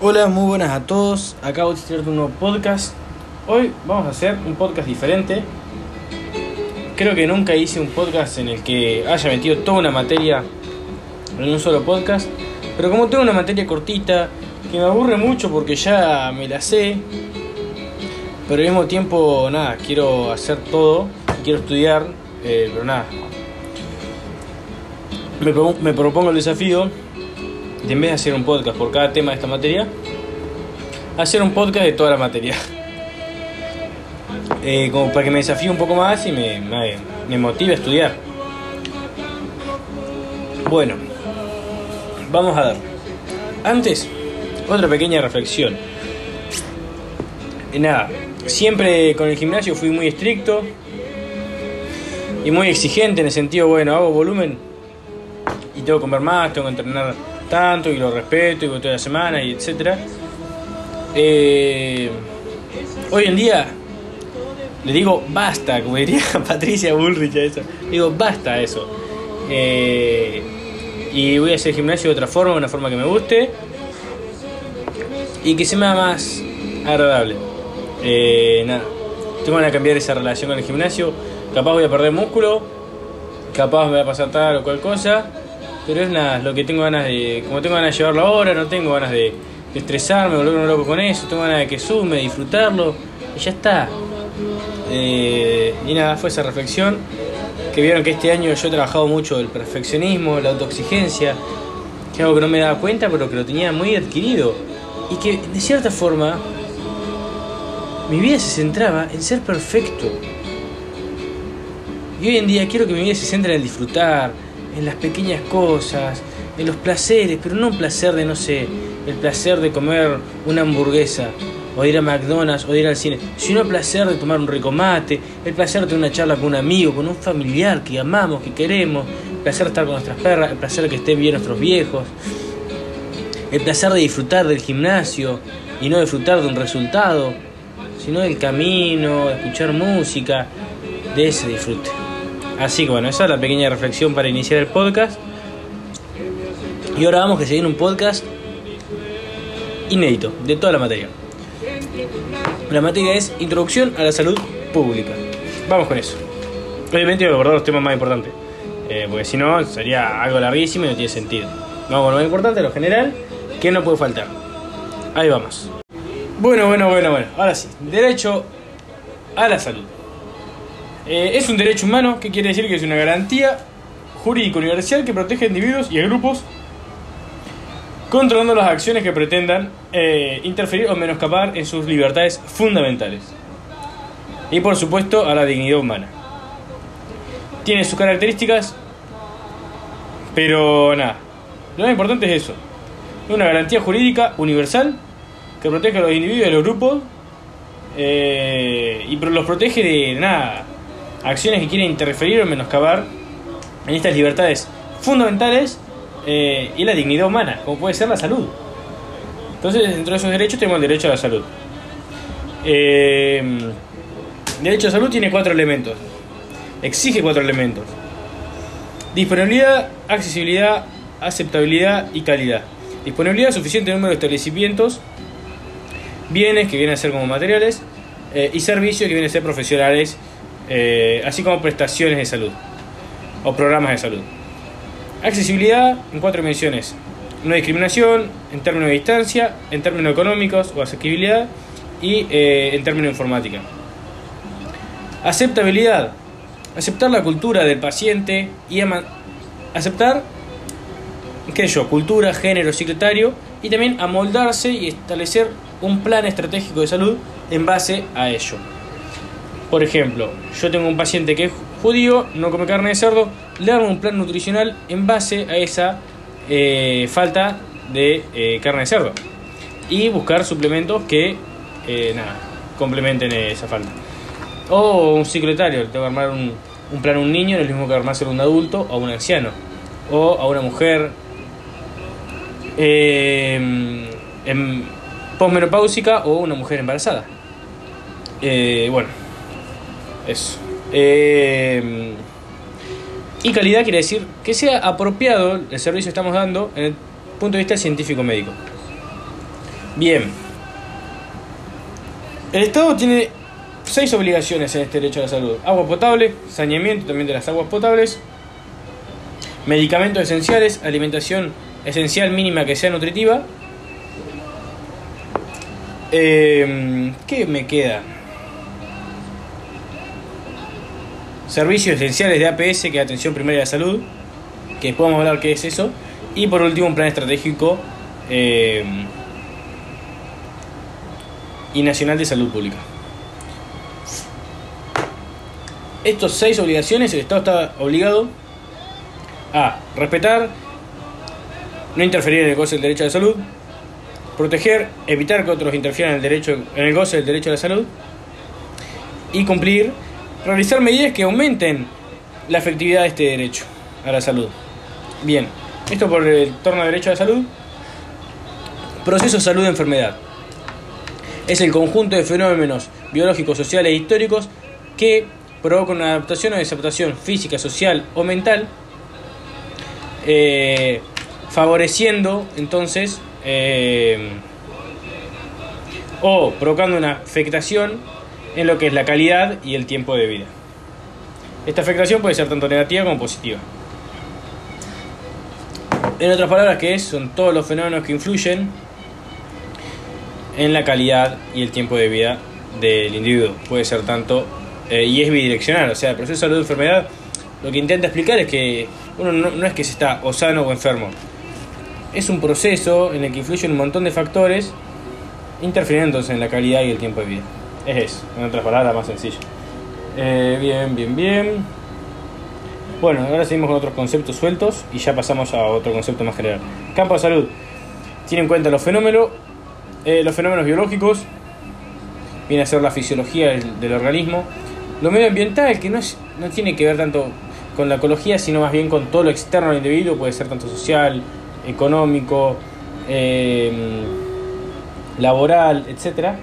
Hola, muy buenas a todos. Acabo de estudiar un nuevo podcast. Hoy vamos a hacer un podcast diferente. Creo que nunca hice un podcast en el que haya metido toda una materia en un solo podcast. Pero como tengo una materia cortita, que me aburre mucho porque ya me la sé, pero al mismo tiempo, nada, quiero hacer todo, quiero estudiar, eh, pero nada. Me propongo el desafío de en vez de hacer un podcast por cada tema de esta materia, hacer un podcast de toda la materia. Eh, como para que me desafíe un poco más y me, motive a estudiar. Bueno, vamos a dar. Antes, otra pequeña reflexión. Eh, nada, siempre con el gimnasio fui muy estricto y muy exigente en el sentido, bueno, hago volumen y tengo que comer más, tengo que entrenar tanto y lo respeto y voy toda la semana y etcétera. Eh, hoy en día le digo basta, como diría Patricia Bullrich a eso. Digo basta a eso. Eh, y voy a hacer gimnasio de otra forma, una forma que me guste y que se me haga más agradable. Eh, nada, tengo de cambiar esa relación con el gimnasio. Capaz voy a perder músculo, capaz me va a pasar tal o cual cosa, pero es nada, lo que tengo ganas de. Como tengo ganas de llevarlo ahora, no tengo ganas de, estresarme, volverme loco con eso, tengo ganas de que sume, disfrutarlo, y ya está. Eh, y nada, fue esa reflexión. Que vieron que este año yo he trabajado mucho el perfeccionismo, la autoexigencia, que es algo que no me daba cuenta, pero que lo tenía muy adquirido. Y que de cierta forma mi vida se centraba en ser perfecto. Y hoy en día quiero que mi vida se centre en disfrutar, en las pequeñas cosas, en los placeres, pero no un placer de, no sé, el placer de comer una hamburguesa, o ir a McDonald's, o ir al cine, sino el placer de tomar un rico mate, el placer de tener una charla con un amigo, con un familiar que amamos, que queremos, el placer de estar con nuestras perras, el placer de que estén bien nuestros viejos, el placer de disfrutar del gimnasio y no disfrutar de un resultado, sino del camino, de escuchar música, de ese disfrute. Así que bueno, esa es la pequeña reflexión para iniciar el podcast. Y ahora vamos que se viene un podcast inédito de toda la materia. La materia es Introducción a la Salud Pública. Vamos con eso. Obviamente voy a abordar los temas más importantes, eh, porque si no sería algo larguísimo y no tiene sentido. Vamos con lo más importante, lo general, que no puede faltar. Ahí vamos. Bueno, bueno, bueno, bueno. Ahora sí. Derecho a la salud. Eh, es un derecho humano, que quiere decir que es una garantía jurídica universal que protege a individuos y a grupos controlando las acciones que pretendan eh, interferir o menoscabar en sus libertades fundamentales. Y por supuesto a la dignidad humana. Tiene sus características, pero nada. Lo más importante es eso. Es una garantía jurídica universal que protege a los individuos y a los grupos eh, y los protege de nada. Acciones que quieren interferir o menoscabar en estas libertades fundamentales eh, y la dignidad humana, como puede ser la salud. Entonces, dentro de esos derechos tenemos el derecho a la salud. Eh, derecho a salud tiene cuatro elementos. Exige cuatro elementos. Disponibilidad, accesibilidad, aceptabilidad y calidad. Disponibilidad, suficiente número de establecimientos, bienes que vienen a ser como materiales eh, y servicios que vienen a ser profesionales, eh, así como prestaciones de salud o programas de salud. Accesibilidad en cuatro dimensiones. No discriminación, en términos de distancia, en términos económicos o asequibilidad y eh, en términos de informática. Aceptabilidad. Aceptar la cultura del paciente y aceptar, qué yo, cultura, género, secretario y también amoldarse y establecer un plan estratégico de salud en base a ello. Por ejemplo, yo tengo un paciente que es judío, no come carne de cerdo, le hago un plan nutricional en base a esa eh, falta de eh, carne de cerdo. Y buscar suplementos que, eh, complementen esa falta. O un secretario, tengo que armar un, plan a un niño, no es lo mismo que armárselo a un adulto o a un anciano. O a una mujer eh, en posmenopáusica o una mujer embarazada. Bueno, eso. Eh, y calidad quiere decir que sea apropiado el servicio que estamos dando en el punto de vista científico médico. Bien. El Estado tiene seis obligaciones en este derecho a la salud. Agua potable, saneamiento también de las aguas potables, medicamentos esenciales, alimentación esencial mínima que sea nutritiva. Eh, ¿Qué me queda? Servicios esenciales de APS, que es Atención Primaria de Salud, que después hablar qué es eso. Y por último, un plan estratégico eh, y nacional de salud pública. Estos seis obligaciones, el Estado está obligado a respetar, no interferir en el goce del derecho a la salud, proteger, evitar que otros interfieran en el, derecho, en el goce del derecho a la salud y cumplir realizar medidas que aumenten la efectividad de este derecho a la salud. Bien, esto por el torno de derecho a la salud. Proceso salud-enfermedad. Es el conjunto de fenómenos biológicos, sociales e históricos que provocan una adaptación o desadaptación física, social o mental, eh, favoreciendo entonces eh, o provocando una afectación en lo que es la calidad y el tiempo de vida. Esta afectación puede ser tanto negativa como positiva. En otras palabras, ¿qué es? Son todos los fenómenos que influyen en la calidad y el tiempo de vida del individuo. Puede ser tanto, eh, y es bidireccional, o sea, el proceso de salud enfermedad lo que intenta explicar es que uno no, no, es que se está o sano o enfermo. Es un proceso en el que influyen un montón de factores interfiriendo en la calidad y el tiempo de vida. Es eso, en otras palabras, más sencillo. Eh, bien, bien, bien. Bueno, ahora seguimos con otros conceptos sueltos y ya pasamos a otro concepto más general. Campo de salud. Tiene en cuenta los fenómenos, eh, los fenómenos biológicos, viene a ser la fisiología del, organismo. Lo medioambiental, que no, no tiene que ver tanto con la ecología, sino más bien con todo lo externo al individuo, puede ser tanto social, económico, eh, laboral, etcétera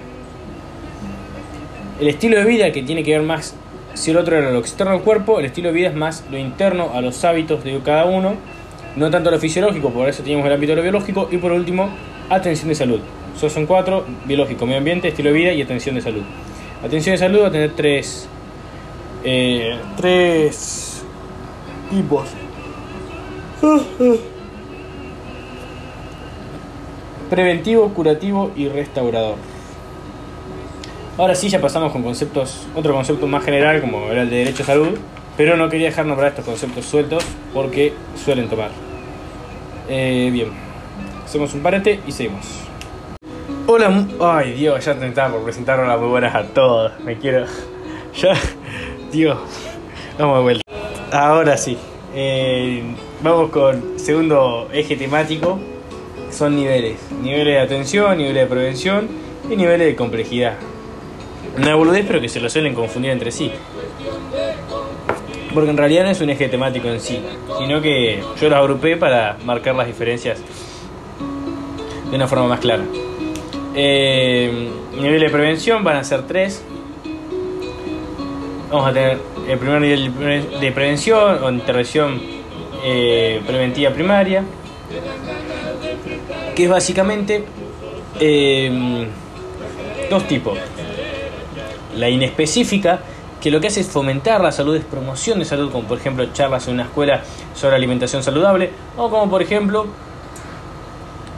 el estilo de vida que tiene que ver más, si el otro era lo externo al cuerpo, el estilo de vida es más lo interno a los hábitos de cada uno, no tanto lo fisiológico, por eso tenemos el ámbito de lo biológico, y por último, atención de salud. Esos son cuatro, biológico, medio ambiente, estilo de vida y atención de salud. Atención de salud va a tener tres, eh, tres tipos. Preventivo, curativo y restaurador. Ahora sí ya pasamos con conceptos, otro concepto más general como era el de derecho a salud, pero no quería dejar nombrar estos conceptos sueltos porque suelen tomar. Eh, bien, hacemos un parate y seguimos. Hola, ay Dios, ya te estaba por presentar hola muy buenas a todos, me quiero... Ya, Dios, vamos de vuelta. Ahora sí, eh, vamos con segundo eje temático, son niveles, niveles de atención, niveles de prevención y niveles de complejidad. Una boludez, pero que se lo suelen confundir entre sí. Porque en realidad no es un eje temático en sí, sino que yo los agrupé para marcar las diferencias de una forma más clara. Eh, nivel de prevención van a ser tres. Vamos a tener el primer nivel de prevención o intervención eh, preventiva primaria, que es básicamente eh, dos tipos la inespecífica, que lo que hace es fomentar la salud, es promoción de salud, como por ejemplo charlas en una escuela sobre alimentación saludable, o como por ejemplo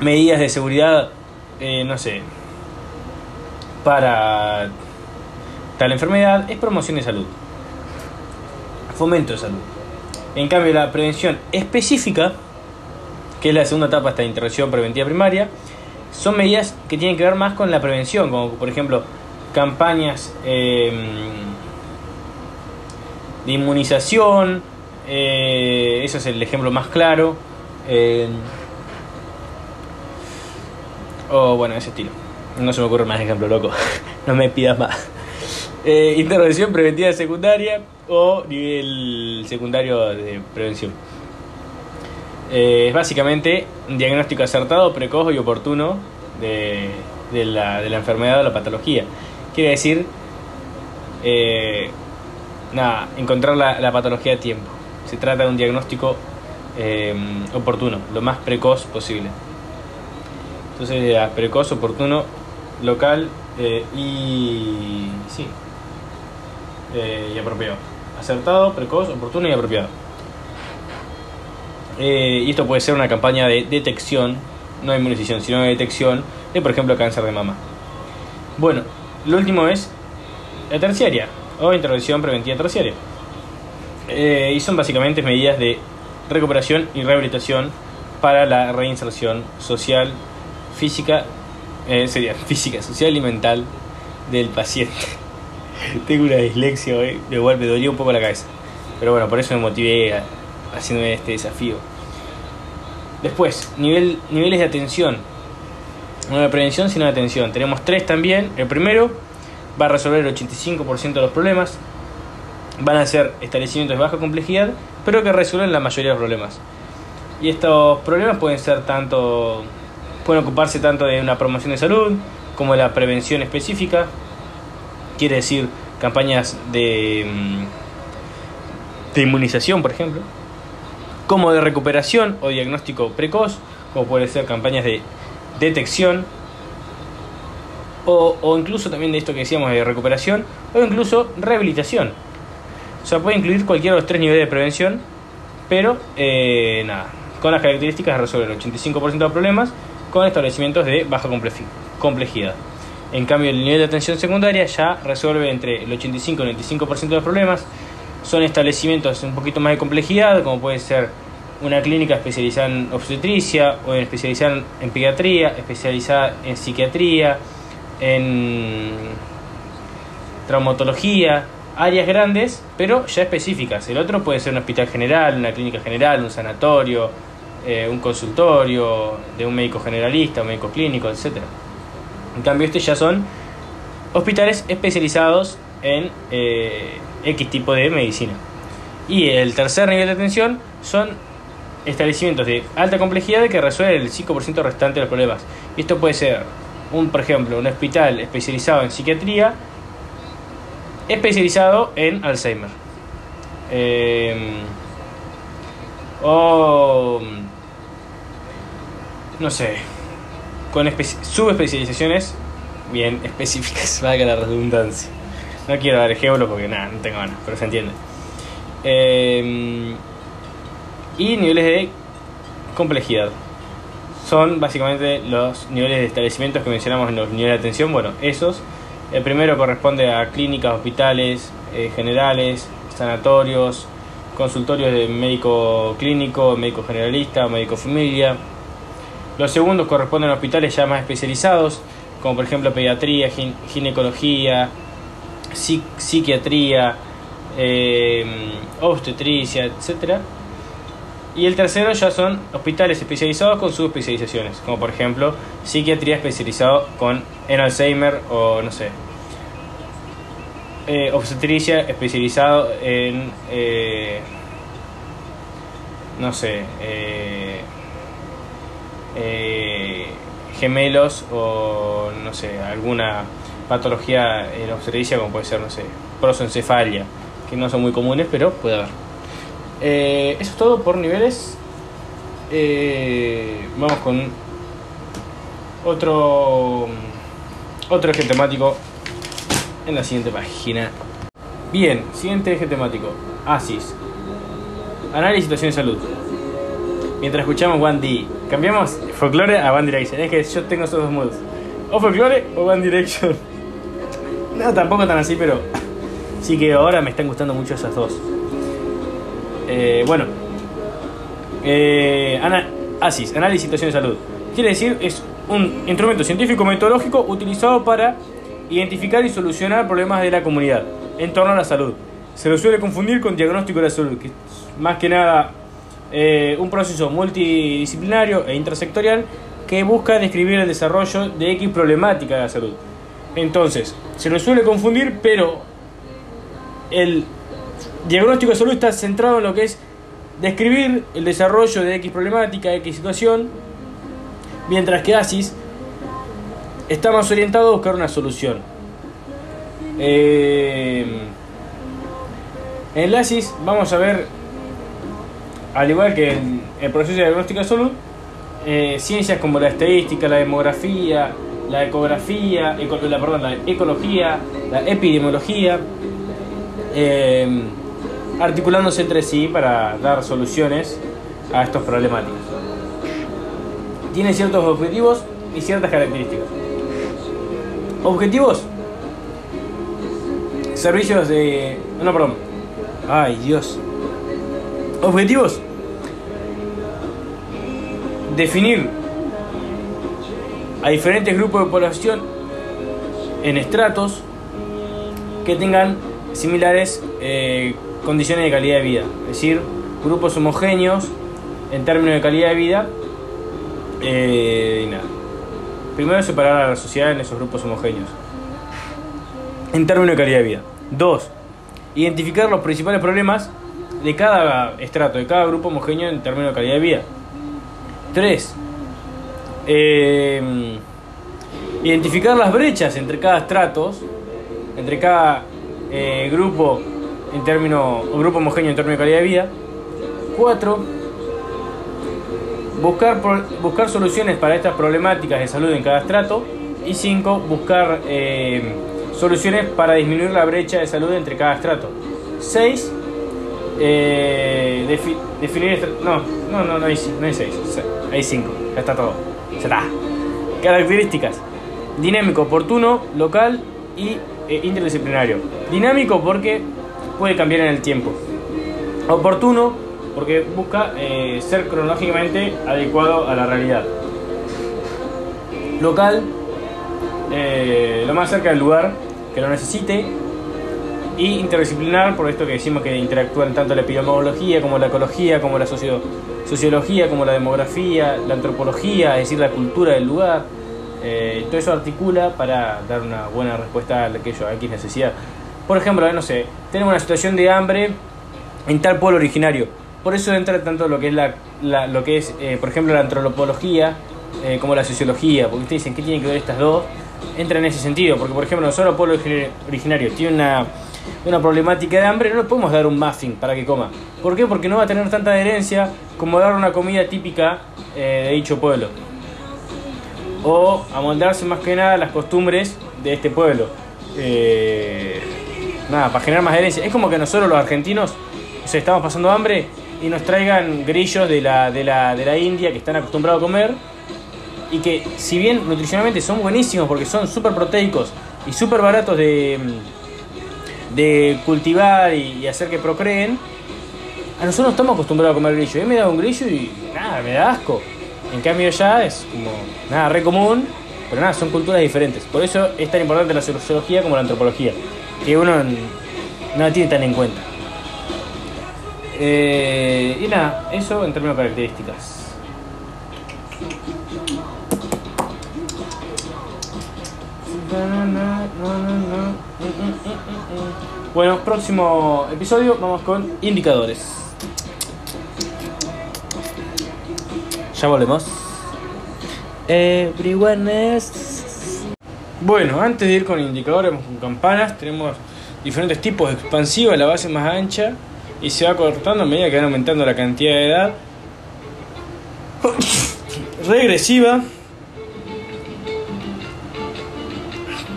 medidas de seguridad, eh, no sé, para tal enfermedad, es promoción de salud, fomento de salud. En cambio, la prevención específica, que es la segunda etapa de esta intervención preventiva primaria, son medidas que tienen que ver más con la prevención, como por ejemplo campañas eh, de inmunización, eh, ese es el ejemplo más claro. Eh, o bueno, ese estilo. No se me ocurre más ejemplo, loco. no me pidas más. Eh, intervención preventiva secundaria o nivel secundario de prevención. Eh, es básicamente un diagnóstico acertado, precoz y oportuno de, de, la, de la enfermedad o la patología. Quiere decir, eh, nada, encontrar la, la, patología a tiempo. Se trata de un diagnóstico eh, oportuno, lo más precoz posible. Entonces era precoz, oportuno, local eh, y. sí. Eh, y apropiado. Acertado, precoz, oportuno y apropiado. Eh, y esto puede ser una campaña de detección, no de inmunización, sino de detección de, por ejemplo, cáncer de mama. Bueno, lo último es la terciaria o intervención preventiva terciaria. Eh, y son básicamente medidas de recuperación y rehabilitación para la reinserción social, física, eh, sería física, social y mental del paciente. Tengo una dislexia hoy, igual me dolía un poco la cabeza. Pero bueno, por eso me motivé a, haciéndome este desafío. Después, nivel, niveles de atención. No de prevención, sino de atención. Tenemos tres también. El primero va a resolver el 85% de los problemas. Van a ser establecimientos de baja complejidad, pero que resuelven la mayoría de los problemas. Y estos problemas pueden ser tanto, pueden ocuparse tanto de una promoción de salud como de la prevención específica. Quiere decir campañas de, mm, de inmunización, por ejemplo como de recuperación o diagnóstico precoz, como puede ser campañas de detección, o, incluso también de esto que decíamos de recuperación, o incluso rehabilitación. O sea, puede incluir cualquiera de los tres niveles de prevención, pero eh, nada, con las características de resolver el 85% de los problemas con establecimientos de baja complejidad. En cambio, el nivel de atención secundaria ya resuelve entre el 85 y el 95% de los problemas son establecimientos un poquito más de complejidad, como puede ser una clínica especializada en obstetricia o especializada en pediatría, especializada en psiquiatría, en traumatología, áreas grandes, pero ya específicas. El otro puede ser un hospital general, una clínica general, un sanatorio, eh, un consultorio de un médico generalista, un médico clínico, etc. En cambio, estos ya son hospitales especializados en eh, X tipo de medicina. Y el tercer nivel de atención son establecimientos de alta complejidad que resuelven el 5% restante de los problemas. Esto puede ser, un, por ejemplo, un hospital especializado en psiquiatría, especializado en Alzheimer. Em, o, no sé, con subespecializaciones bien específicas, valga la redundancia. No quiero dar ejemplo porque nada, no tengo ganas, pero se entiende. Eh, y niveles de complejidad. Son básicamente los niveles de establecimientos que mencionamos en los niveles de atención. Bueno, esos. El primero corresponde a clínicas, hospitales eh, generales, sanatorios, consultorios de médico clínico, médico generalista, médico familia. Los segundos corresponden a hospitales ya más especializados, como por ejemplo pediatría, ginecología, psiquiatría, eh, obstetricia, etc. Y el tercero ya son hospitales especializados con subespecializaciones, como por ejemplo psiquiatría especializado con en Alzheimer o no sé. Eh, obstetricia especializado en eh, no sé gemelos o no sé alguna patología en obstetricia como puede ser, no sé, prosencefalia, que no son muy comunes, pero puede haber. Eh, eso es todo por niveles. Eh, vamos con otro, otro eje temático en la siguiente página. Bien, siguiente eje temático. ASIS. Análisis situación de salud. Mientras escuchamos One D, cambiamos folklore a One Direction. Es que yo tengo esos dos modos. O folklore o One Direction. No, tampoco tan así, pero sí que ahora me están gustando mucho esas dos. Eh, bueno, eh, ASIS, Análisis de Situación de Salud. Quiere decir, es un instrumento científico metodológico utilizado para identificar y solucionar problemas de la comunidad en torno a la salud. Se lo suele confundir con diagnóstico de la salud, que es más que nada eh, un proceso multidisciplinario e intersectorial que busca describir el desarrollo de X problemática de la salud. Entonces, se lo suele confundir, pero el diagnóstico de salud está centrado en lo que es describir el desarrollo de X problemática, X situación, mientras que ASIS está más orientado a buscar una solución. Eh, en el ASIS vamos a ver, al igual que en el proceso de diagnóstico de salud, eh, ciencias como la estadística, la demografía, la ecografía, la, perdón, la ecología, la epidemiología, eh, articulándose entre sí para dar soluciones a estos problemáticas. Tiene ciertos objetivos y ciertas características. Objetivos. Servicios de... No, perdón. Ay, Dios. Objetivos. Definir a diferentes grupos de población en estratos que tengan similares eh, condiciones de calidad de vida. Es decir, grupos homogéneos en términos de calidad de vida. Eh, y nada. Primero, separar a la sociedad en esos grupos homogéneos. En términos de calidad de vida. Dos, identificar los principales problemas de cada estrato, de cada grupo homogéneo en términos de calidad de vida. Tres, eh, identificar las brechas entre cada estrato, entre cada eh, grupo en términos, grupo homogéneo en términos de calidad de vida. Cuatro, buscar, buscar soluciones para estas problemáticas de salud en cada estrato. Y cinco, buscar eh, soluciones para disminuir la brecha de salud entre cada estrato. Seis, eh, definir... No, no, no, no hay, no hay seis, hay cinco, ya está todo. Ya está. Características. Dinámico, oportuno, local y eh, interdisciplinario. Dinámico porque puede cambiar en el tiempo. Oportuno porque busca eh, ser cronológicamente adecuado a la realidad. Local, eh, lo más cerca del lugar que lo necesite. Y interdisciplinar, por esto que decimos que interactúan tanto la epidemiología como la ecología, como la sociología, como la demografía, la antropología, es decir, la cultura del lugar. Eh, todo eso articula para dar una buena respuesta a aquello, a X necesidad. Por ejemplo, no sé, tenemos una situación de hambre en tal pueblo originario. Por eso entra tanto lo que es, la, lo que es eh, por ejemplo, la antropología eh, como la sociología. Porque ustedes dicen, ¿qué tienen que ver estas dos? Entra en ese sentido. Porque, por ejemplo, nosotros, pueblo originario, tiene una, una problemática de hambre, no le podemos dar un muffin para que coma. ¿Por qué? Porque no va a tener tanta adherencia como dar una comida típica eh, de dicho pueblo. O amoldarse más que nada a las costumbres de este pueblo. Eh, nada, para generar más herencia. Es como que nosotros los argentinos o estamos pasando hambre y nos traigan grillos de la, de, la, de la India que están acostumbrados a comer y que si bien nutricionalmente son buenísimos porque son súper proteicos y súper baratos de, de cultivar y, hacer que procreen, a nosotros no estamos acostumbrados a comer grillo. A mí me da un grillo y nada, me da asco. En cambio ya es como nada, re común, pero nada, son culturas diferentes. Por eso es tan importante la sociología como la antropología que uno no la tiene tan en cuenta. Eh, y nada, eso en términos de características. Bueno, próximo episodio vamos con indicadores. Ya volvemos. Everyone is bueno, antes de ir con indicadores, con campanas, tenemos diferentes tipos expansiva, la base más ancha y se va cortando a medida que van aumentando la cantidad de edad. Regresiva,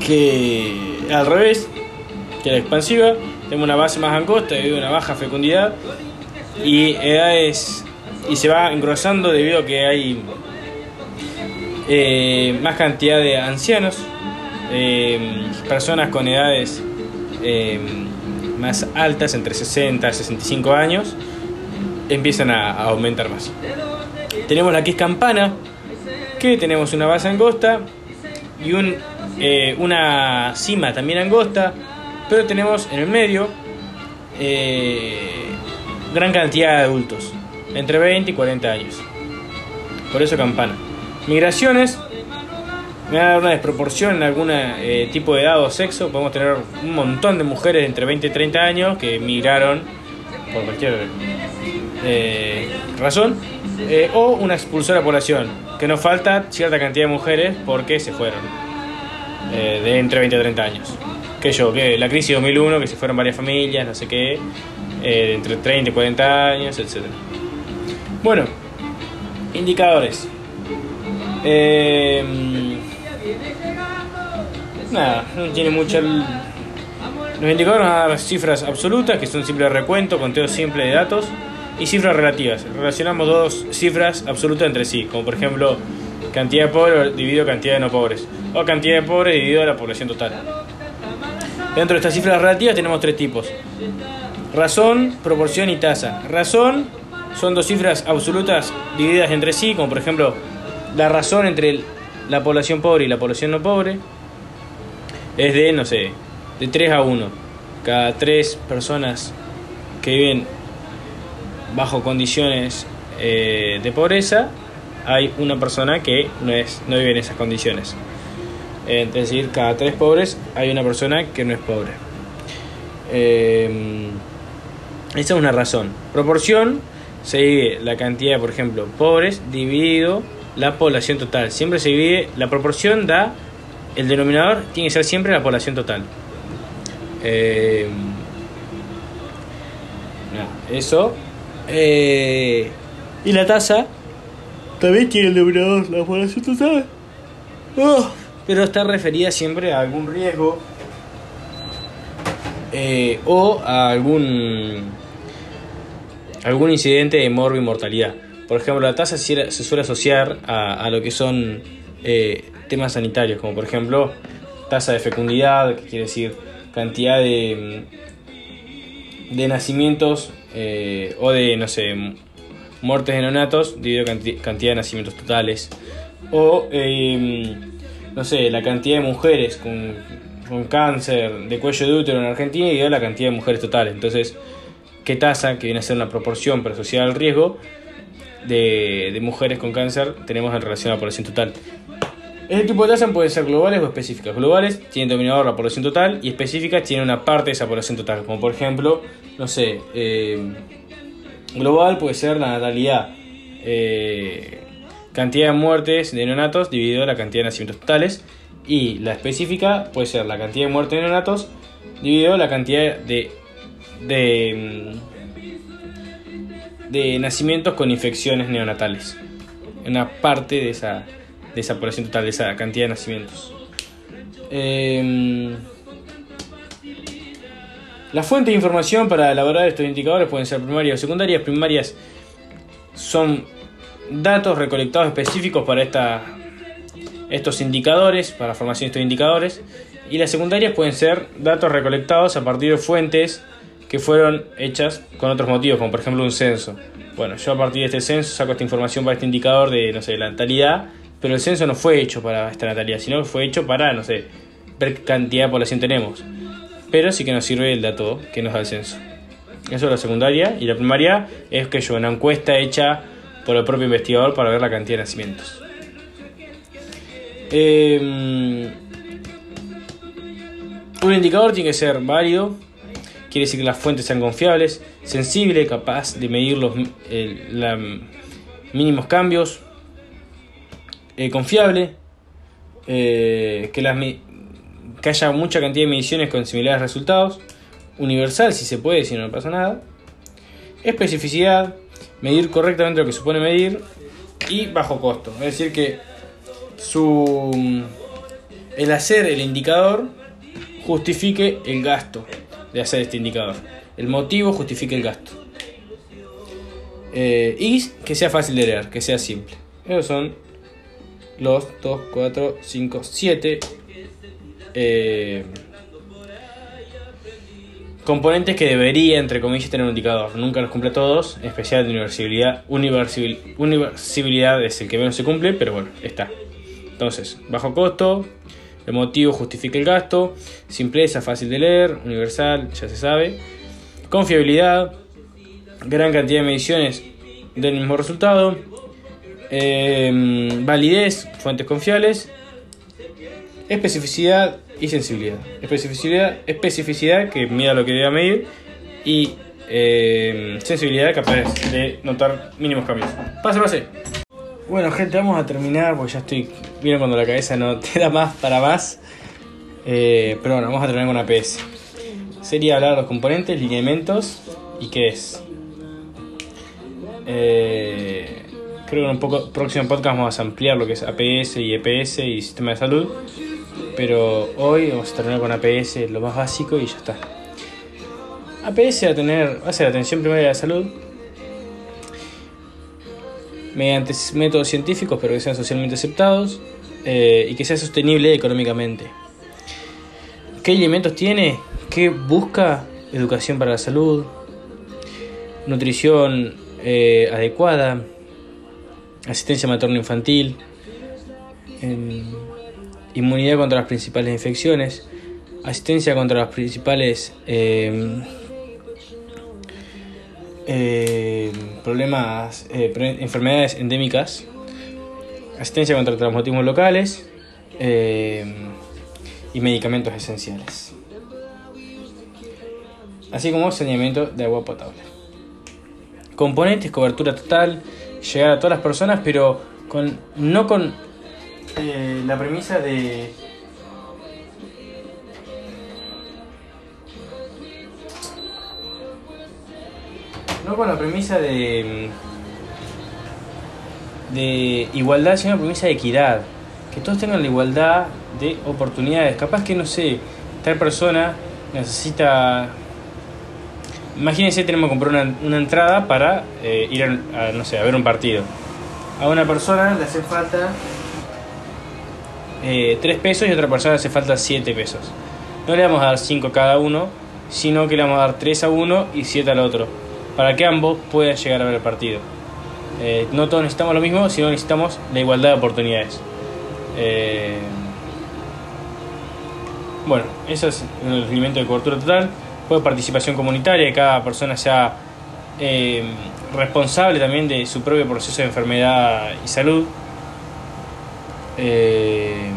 que al revés que la expansiva, tenemos una base más angosta debido a una baja fecundidad y edades y se va engrosando debido a que hay eh, más cantidad de ancianos eh, personas con edades eh, más altas, entre 60 y 65 años, empiezan a, aumentar más. Tenemos la que es campana, que tenemos una base angosta y eh, una cima también angosta, pero tenemos en el medio gran cantidad de adultos, entre 20 y 40 años. Por eso campana. Migraciones me va a dar una desproporción en algún eh, tipo de edad o sexo. Podemos tener un montón de mujeres entre 20 y 30 años que emigraron por cualquier eh, razón. Eh, o una expulsora población, que nos falta cierta cantidad de mujeres porque se fueron de entre 20 y 30 años. Que yo, que la crisis 2001, que se fueron varias familias, no sé qué, de entre 30 y 40 años, etc. Bueno, indicadores. Eh, nada, no tiene Los indicadores van a dar cifras absolutas, que son simple recuento, conteo simple de datos, y cifras relativas. Relacionamos dos cifras absolutas entre sí, como por ejemplo cantidad de pobres dividido cantidad de no pobres, o cantidad de pobres dividido la población total. Dentro de estas cifras relativas tenemos tres tipos. Razón, proporción y tasa. Razón son dos cifras absolutas divididas entre sí, como por ejemplo la razón entre la población pobre y la población no pobre es de, no sé, de 3 a 1. Cada tres personas que viven bajo condiciones eh, de pobreza, hay una persona que no, es, no vive en esas condiciones. Eh, Es decir, cada tres pobres hay una persona que no es pobre. Eh, esa es una razón. Proporción se divide la cantidad, por ejemplo, pobres dividido la población total. Siempre se divide, la proporción da, el denominador tiene que ser siempre la población total. Eh, eso. Eh, y la tasa también tiene el denominador la población total. Oh, pero está referida siempre a algún riesgo eh, o a algún algún incidente de morbo y mortalidad. Por ejemplo, la tasa se se suele asociar a, a lo que son eh, temas sanitarios, como por ejemplo tasa de fecundidad, que quiere decir cantidad de, de nacimientos eh, o de, no sé, muertes de neonatos dividido canti- cantidad de nacimientos totales. O, eh, no sé, la cantidad de mujeres con, con cáncer de cuello de útero en Argentina y la cantidad de mujeres totales. Entonces, ¿qué tasa, que viene a ser una proporción pero asociada al riesgo de, de mujeres con cáncer, tenemos en relación a la población total? Este tipo de tasas pueden ser globales o específicas. Globales tienen denominador la población total y específicas tienen una parte de esa población total. Como por ejemplo, no sé, eh, global puede ser la natalidad, eh, cantidad de muertes de neonatos dividido la cantidad de nacimientos totales. Y la específica puede ser la cantidad de muertes de neonatos dividido la cantidad de, mm, de nacimientos con infecciones neonatales. Una parte de esa, de esa población total, de esa cantidad de nacimientos. Em, las fuentes de información para elaborar estos indicadores pueden ser primarias o secundarias. Primarias son datos recolectados específicos para esta, estos indicadores, para la formación de estos indicadores. Y las secundarias pueden ser datos recolectados a partir de fuentes que fueron hechas con otros motivos, como por ejemplo un censo. Bueno, yo a partir de este censo saco esta información para este indicador de, no sé, la natalidad, pero el censo no fue hecho para esta natalidad, sino fue hecho para, no sé, ver cantidad de población tenemos. Pero sí que nos sirve el dato que nos da el censo. Eso es la secundaria. Y la primaria es que yo, una encuesta hecha por el propio investigador para ver la cantidad de nacimientos. Eh, un indicador tiene que ser válido, quiere decir que las fuentes sean confiables, sensible, capaz de medir los eh, la- mínimos cambios, eh, confiable, eh, que, las, que haya mucha cantidad de mediciones con similares resultados, universal si se puede, si no, no pasa nada, especificidad, medir correctamente lo que supone medir y bajo costo, es decir que su el hacer el indicador justifique el gasto de hacer este indicador. El motivo justifique el gasto. Eh, y que sea fácil de leer, que sea simple. Esos son los 2, 4, 5, 7 eh, componentes que debería, entre comillas, tener un indicador. Nunca los cumple todos, especial de universalidad. Universil- Universalidad es el que menos se cumple, pero bueno, está. Entonces, bajo costo, el motivo justifica el gasto, simpleza, fácil de leer, universal, ya se sabe, confiabilidad, gran cantidad de mediciones del mismo resultado, eh, validez, fuentes confiables, especificidad y sensibilidad. Especificidad, especificidad que mida lo que debe medir y eh, sensibilidad capaz de notar mínimos cambios. Pase, pase. Bueno, gente, vamos a terminar porque ya estoy. Vieron cuando la cabeza no te da más para más. Eh, pero bueno, vamos a terminar con una PS. Sería hablar de los componentes, lineamientos y qué es. Eh, Creo que en un poco, próximo podcast vamos a ampliar lo que es APS y EPS y sistema de salud. Pero hoy vamos a terminar con APS, lo más básico, y ya está. APS va a tener, va a ser atención primaria de salud mediante métodos científicos pero que sean socialmente aceptados eh, y que sea sostenible económicamente. ¿Qué elementos tiene? ¿Qué busca? Educación para la salud, nutrición eh, adecuada, asistencia materno-infantil, inmunidad contra las principales infecciones, asistencia contra las principales em, em, problemas, eh, enfermedades endémicas, asistencia contra traumatismos locales em, y medicamentos esenciales, así como saneamiento de agua potable. Componentes, cobertura total, llegar a todas las personas, pero con, no con eh, la premisa de... No con la premisa de... de igualdad, sino la premisa de equidad. Que todos tengan la igualdad de oportunidades. Capaz que, no sé, tal persona necesita Imagínense, tenemos que comprar una, entrada para eh, ir a, no sé, a ver un partido. A una persona le hace falta eh, 3 pesos y a otra persona le hace falta 7 pesos. No le vamos a dar 5 a cada uno, sino que le vamos a dar 3 a uno y 7 al otro, para que ambos puedan llegar a ver el partido. Eh, no todos necesitamos lo mismo, sino necesitamos la igualdad de oportunidades. Eh, bueno, eso es el rendimiento de cobertura total de participación comunitaria, que cada persona sea eh, responsable también de su propio proceso de enfermedad y salud. Eh,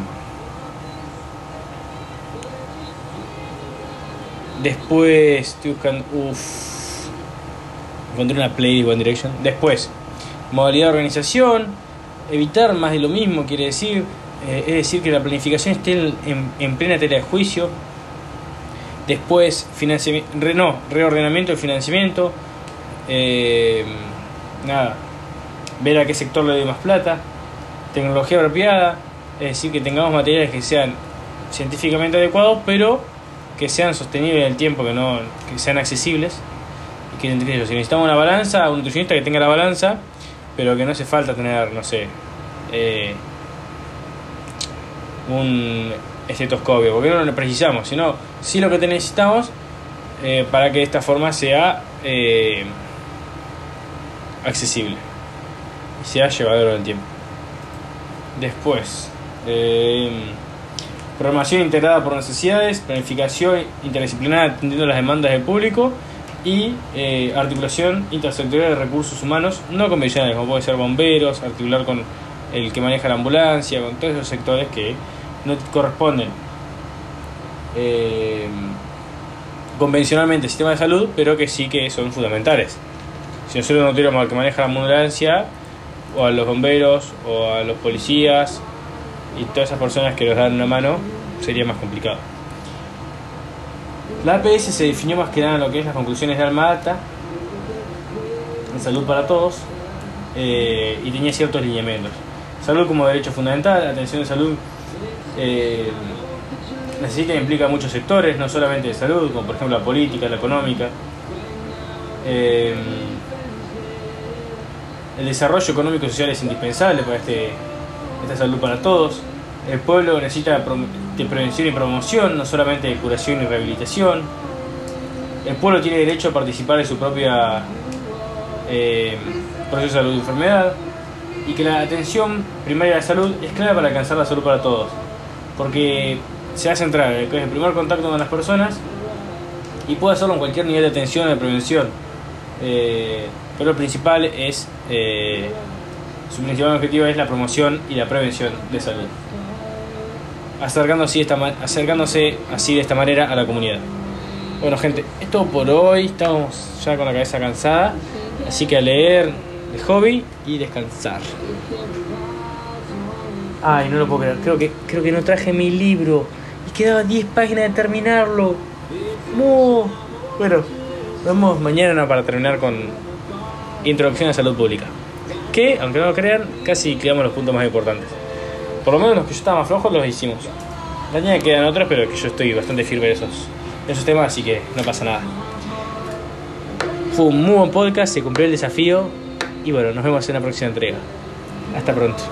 después estoy buscando. Uff. Encontré una play de One Direction. Después, modalidad de organización. Evitar más de lo mismo, quiere decir. Eh, es decir, que la planificación esté en, en plena tela de juicio Después, no, reordenamiento del financiamiento. Eh, nada, ver a qué sector le doy más plata. Tecnología apropiada, es decir, que tengamos materiales que sean científicamente adecuados, pero que sean sostenibles en el tiempo, que, no, que sean accesibles. Y que si necesitamos una balanza, un nutricionista que tenga la balanza, pero que no hace falta tener, no sé, eh, un estetoscopio, porque no lo precisamos, sino lo que necesitamos eh, para que esta forma sea eh, accesible y sea llevadero en el tiempo. Después, eh, programación integrada por necesidades, planificación interdisciplinaria atendiendo las demandas del público y articulación intersectorial de recursos humanos no convencionales, como puede ser bomberos, articular con el que maneja la ambulancia, con todos esos sectores que no corresponden eh, convencionalmente al sistema de salud, pero que sí que son fundamentales. Si nosotros no tuviéramos al que maneja la ambulancia, o a los bomberos, o a los policías, y todas esas personas que nos dan una mano, sería más complicado. La APS se definió más que nada en lo que es las conclusiones de Alma Ata, en salud para todos, eh, y tenía ciertos lineamientos. Salud como derecho fundamental, atención de salud eh, e implica muchos sectores, no solamente de salud, como por ejemplo la política, la económica. Eh, el desarrollo económico y social es indispensable para este, esta salud para todos. El pueblo necesita de prevención y promoción, no solamente de curación y rehabilitación. El pueblo tiene derecho a participar de su propia eh, proceso de salud y enfermedad. Y que la atención primaria de la salud es clave para alcanzar la salud para todos porque se hace entrar el primer contacto con las personas y puede hacerlo en cualquier nivel de atención o de prevención. Eh, pero lo principal es, eh, su principal objetivo es la promoción y la prevención de salud. Acercándose, esta, acercándose así de esta manera a la comunidad. Bueno gente, esto por hoy, estamos ya con la cabeza cansada, así que a leer de hobby y descansar. Ay, no lo puedo creer. Creo que, creo que no traje mi libro. Y quedaba 10 páginas de terminarlo. No. Bueno, vamos mañana para terminar con Introducción a Salud Pública. que, aunque no lo crean, casi quedamos los puntos más importantes. Por lo menos los que yo estaba más flojo los hicimos. La quedan otros, pero que yo estoy bastante firme en esos, esos temas, así que no pasa nada. Fue un muy buen podcast, se cumplió el desafío y bueno, nos vemos en la próxima entrega. Hasta pronto.